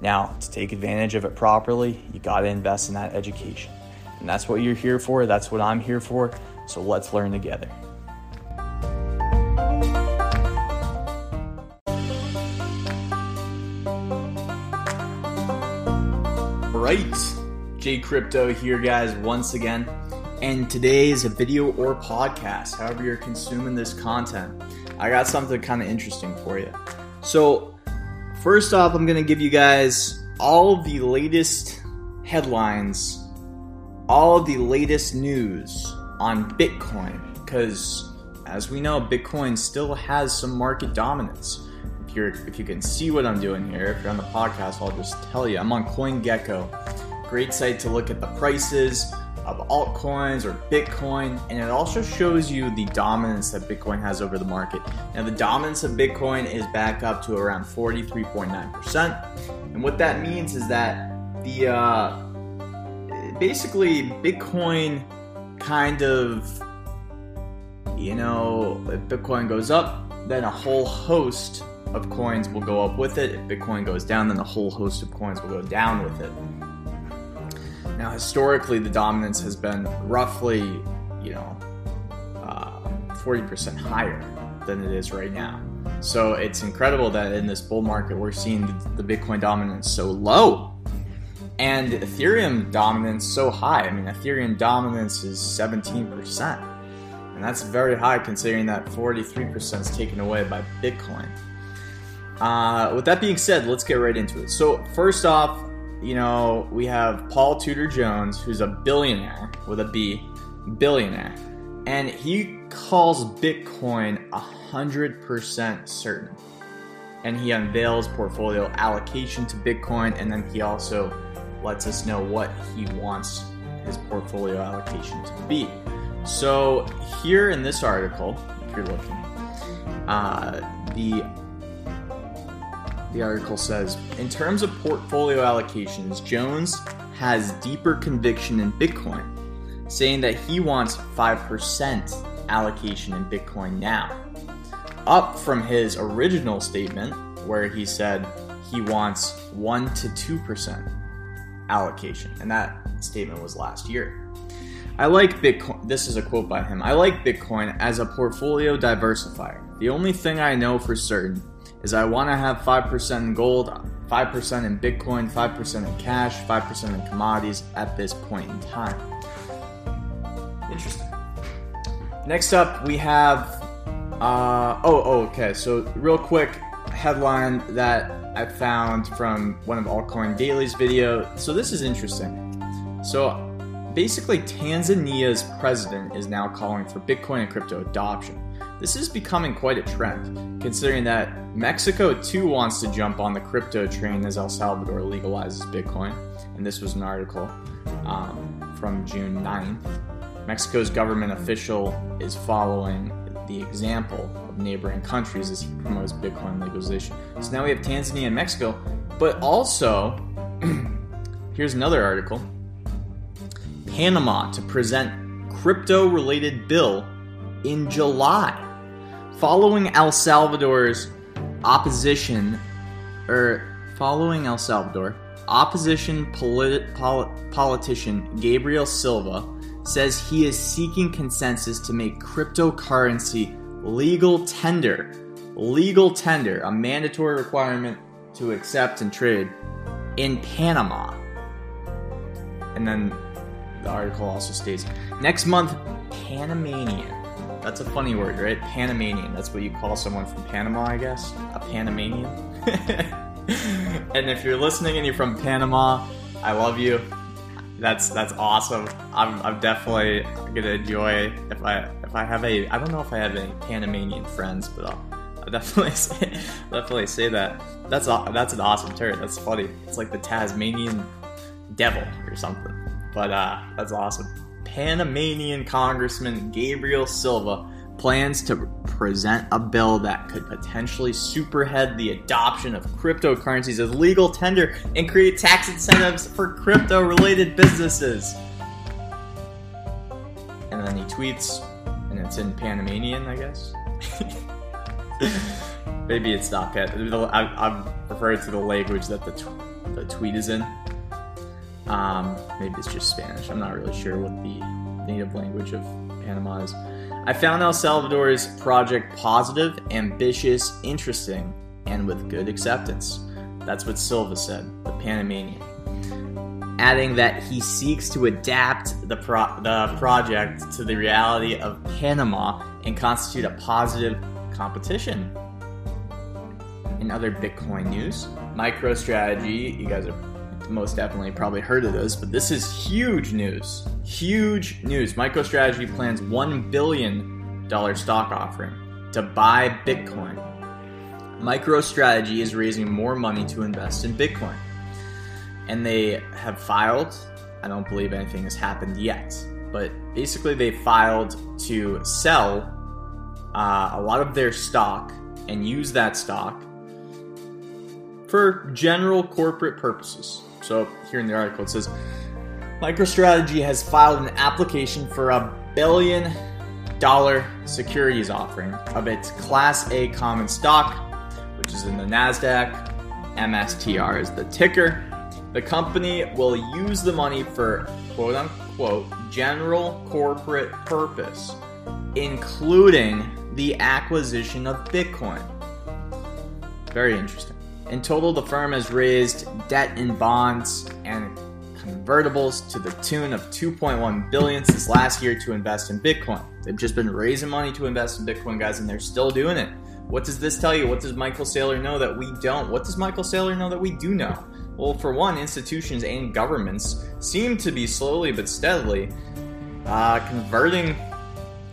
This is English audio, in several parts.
Now, to take advantage of it properly, you got to invest in that education. And that's what you're here for, that's what I'm here for. So let's learn together. Right, J Crypto here, guys, once again. And today is a video or podcast, however, you're consuming this content. I got something kind of interesting for you. So, First off, I'm going to give you guys all the latest headlines, all the latest news on Bitcoin, because as we know, Bitcoin still has some market dominance. If you're if you can see what I'm doing here, if you're on the podcast, I'll just tell you. I'm on CoinGecko. Great site to look at the prices, of altcoins or Bitcoin, and it also shows you the dominance that Bitcoin has over the market. Now, the dominance of Bitcoin is back up to around 43.9%, and what that means is that the uh, basically Bitcoin kind of you know, if Bitcoin goes up, then a whole host of coins will go up with it. If Bitcoin goes down, then a whole host of coins will go down with it. Now, historically, the dominance has been roughly, you know, uh, 40% higher than it is right now. So it's incredible that in this bull market, we're seeing the, the Bitcoin dominance so low and Ethereum dominance so high. I mean, Ethereum dominance is 17%. And that's very high considering that 43% is taken away by Bitcoin. Uh, with that being said, let's get right into it. So, first off, you know, we have Paul Tudor Jones, who's a billionaire with a B, billionaire, and he calls Bitcoin 100% certain. And he unveils portfolio allocation to Bitcoin, and then he also lets us know what he wants his portfolio allocation to be. So, here in this article, if you're looking, uh, the the article says In terms of portfolio allocations, Jones has deeper conviction in Bitcoin, saying that he wants 5% allocation in Bitcoin now, up from his original statement where he said he wants 1 to 2% allocation, and that statement was last year. I like Bitcoin. This is a quote by him. I like Bitcoin as a portfolio diversifier. The only thing I know for certain is I want to have 5% in gold, 5% in Bitcoin, 5% in cash, 5% in commodities at this point in time. Interesting. Next up, we have. Uh, oh, oh, okay. So, real quick headline that I found from one of Altcoin Daily's video. So, this is interesting. So, basically, Tanzania's president is now calling for Bitcoin and crypto adoption. This is becoming quite a trend, considering that Mexico too wants to jump on the crypto train as El Salvador legalizes Bitcoin. And this was an article um, from June 9th. Mexico's government official is following the example of neighboring countries as he promotes Bitcoin legalization. So now we have Tanzania and Mexico, but also, here's another article Panama to present crypto related bill in July following El Salvador's opposition, or following El Salvador, opposition polit- pol- politician Gabriel Silva says he is seeking consensus to make cryptocurrency legal tender. Legal tender, a mandatory requirement to accept and trade in Panama. And then the article also states next month, Panamanian that's a funny word, right? Panamanian. That's what you call someone from Panama, I guess. A Panamanian. and if you're listening and you're from Panama, I love you. That's that's awesome. I'm, I'm definitely gonna enjoy if I if I have a I don't know if I have any Panamanian friends, but I'll, I'll definitely say, definitely say that. That's that's an awesome term. That's funny. It's like the Tasmanian devil or something. but uh, that's awesome. Panamanian Congressman Gabriel Silva plans to present a bill that could potentially superhead the adoption of cryptocurrencies as legal tender and create tax incentives for crypto related businesses. And then he tweets, and it's in Panamanian, I guess. Maybe it's not Pan. I'm referring to the language that the, t- the tweet is in. Um, maybe it's just Spanish. I'm not really sure what the native language of Panama is. I found El Salvador's project positive, ambitious, interesting, and with good acceptance. That's what Silva said, the Panamanian. Adding that he seeks to adapt the, pro- the project to the reality of Panama and constitute a positive competition. In other Bitcoin news, MicroStrategy, you guys are most definitely probably heard of this, but this is huge news. Huge news. MicroStrategy plans $1 billion stock offering to buy Bitcoin. MicroStrategy is raising more money to invest in Bitcoin. And they have filed, I don't believe anything has happened yet, but basically they filed to sell uh, a lot of their stock and use that stock for general corporate purposes. So here in the article it says MicroStrategy has filed an application for a billion dollar securities offering of its Class A common stock, which is in the NASDAQ. MSTR is the ticker. The company will use the money for quote unquote general corporate purpose, including the acquisition of Bitcoin. Very interesting. In total, the firm has raised debt in bonds and convertibles to the tune of 2.1 billion since last year to invest in Bitcoin. They've just been raising money to invest in Bitcoin, guys, and they're still doing it. What does this tell you? What does Michael Saylor know that we don't? What does Michael Saylor know that we do know? Well, for one, institutions and governments seem to be slowly but steadily uh, converting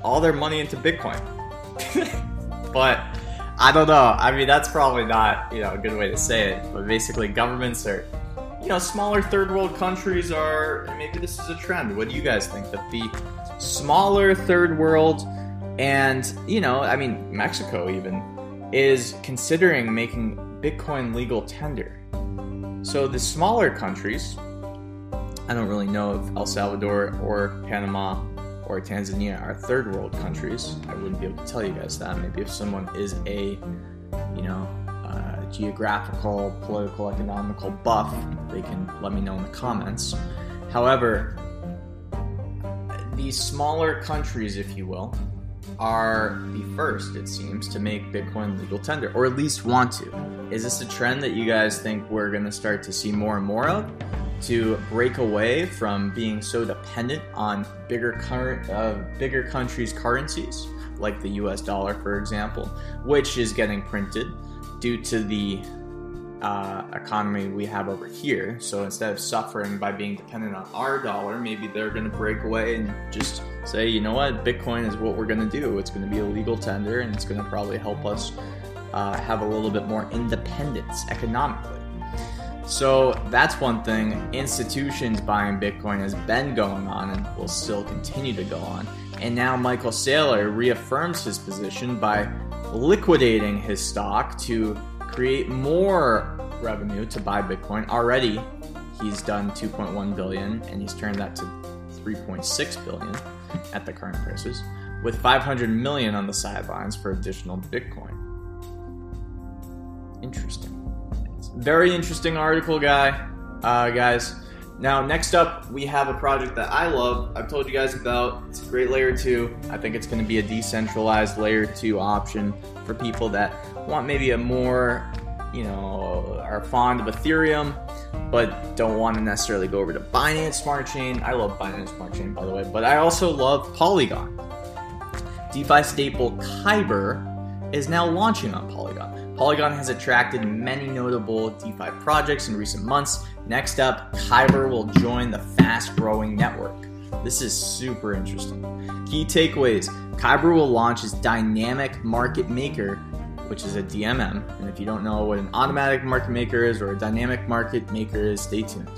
all their money into Bitcoin. but I don't know. I mean, that's probably not you know a good way to say it. But basically, governments are, you know, smaller third world countries are. Maybe this is a trend. What do you guys think? That the smaller third world, and you know, I mean, Mexico even is considering making Bitcoin legal tender. So the smaller countries, I don't really know if El Salvador or Panama or Tanzania are third world countries. I wouldn't be able to tell you guys that. Maybe if someone is a, you know, uh, geographical, political, economical buff, they can let me know in the comments. However, these smaller countries, if you will, are the first, it seems, to make Bitcoin legal tender, or at least want to. Is this a trend that you guys think we're going to start to see more and more of? To break away from being so dependent on bigger current, uh, bigger countries' currencies, like the U.S. dollar, for example, which is getting printed due to the uh, economy we have over here. So instead of suffering by being dependent on our dollar, maybe they're going to break away and just say, you know what, Bitcoin is what we're going to do. It's going to be a legal tender, and it's going to probably help us uh, have a little bit more independence economically. So that's one thing. Institutions buying Bitcoin has been going on and will still continue to go on. And now Michael Saylor reaffirms his position by liquidating his stock to create more revenue to buy Bitcoin. Already, he's done 2.1 billion and he's turned that to 3.6 billion at the current prices, with 500 million on the sidelines for additional Bitcoin. Interesting. Very interesting article, guy, uh, guys. Now, next up, we have a project that I love. I've told you guys about. It's a great layer two. I think it's going to be a decentralized layer two option for people that want maybe a more, you know, are fond of Ethereum, but don't want to necessarily go over to Binance Smart Chain. I love Binance Smart Chain, by the way, but I also love Polygon. DeFi staple Kyber is now launching on Polygon. Polygon has attracted many notable DeFi projects in recent months. Next up, Kyber will join the fast growing network. This is super interesting. Key takeaways Kyber will launch its dynamic market maker, which is a DMM. And if you don't know what an automatic market maker is or a dynamic market maker is, stay tuned.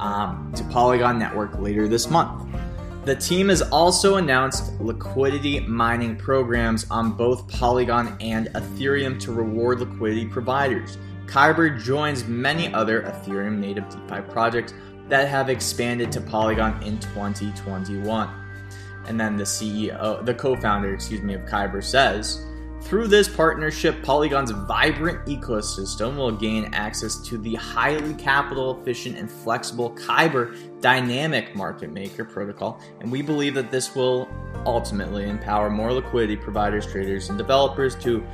um, to Polygon Network later this month. The team has also announced liquidity mining programs on both Polygon and Ethereum to reward liquidity providers. Kyber joins many other Ethereum native DeFi projects that have expanded to Polygon in 2021. And then the CEO, the co-founder, excuse me, of Kyber says, through this partnership, Polygon's vibrant ecosystem will gain access to the highly capital efficient and flexible Kyber dynamic market maker protocol, and we believe that this will ultimately empower more liquidity providers, traders, and developers to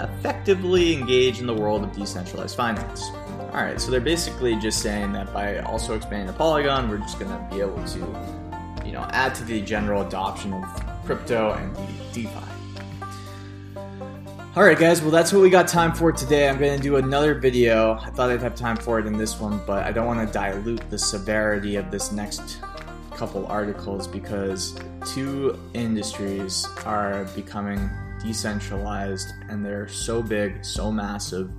effectively engage in the world of decentralized finance. All right, so they're basically just saying that by also expanding the Polygon, we're just going to be able to, you know, add to the general adoption of crypto and DeFi. All right, guys. Well, that's what we got time for today. I'm going to do another video. I thought I'd have time for it in this one, but I don't want to dilute the severity of this next couple articles because two industries are becoming decentralized and they're so big, so massive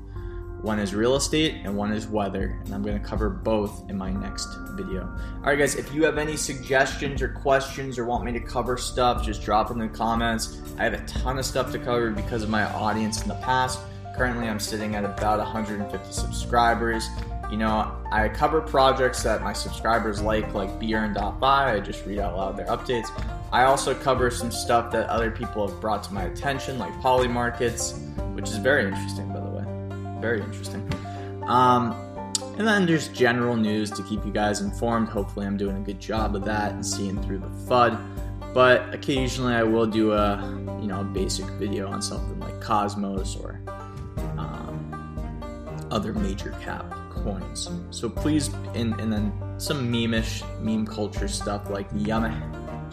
one is real estate and one is weather, and I'm going to cover both in my next video. All right, guys, if you have any suggestions or questions or want me to cover stuff, just drop in the comments. I have a ton of stuff to cover because of my audience in the past. Currently, I'm sitting at about 150 subscribers. You know, I cover projects that my subscribers like, like beearn.fi. I just read out loud their updates. I also cover some stuff that other people have brought to my attention, like poly markets, which is very interesting, very interesting. Um, and then just general news to keep you guys informed. Hopefully, I'm doing a good job of that and seeing through the FUD. But occasionally, I will do a you know a basic video on something like Cosmos or um, other major cap coins. So please, and, and then some memeish meme culture stuff like Yummy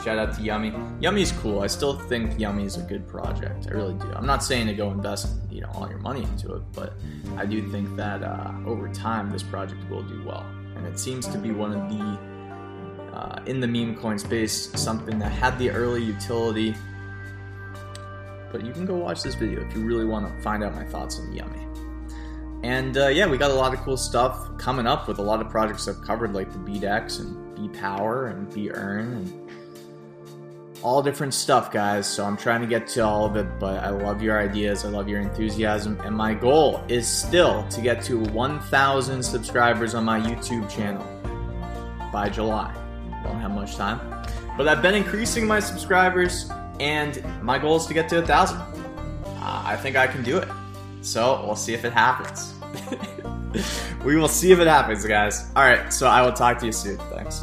Shout out to Yummy. Yummy's cool. I still think Yummy is a good project. I really do. I'm not saying to go invest, you know, all your money into it, but I do think that uh, over time this project will do well. And it seems to be one of the uh, in the meme coin space something that had the early utility. But you can go watch this video if you really want to find out my thoughts on Yummy. And uh, yeah, we got a lot of cool stuff coming up with a lot of projects I've covered, like the BDEX and B Power and B Earn and all different stuff, guys. So I'm trying to get to all of it, but I love your ideas. I love your enthusiasm. And my goal is still to get to 1,000 subscribers on my YouTube channel by July. Don't have much time. But I've been increasing my subscribers, and my goal is to get to 1,000. Uh, I think I can do it. So we'll see if it happens. we will see if it happens, guys. All right, so I will talk to you soon. Thanks.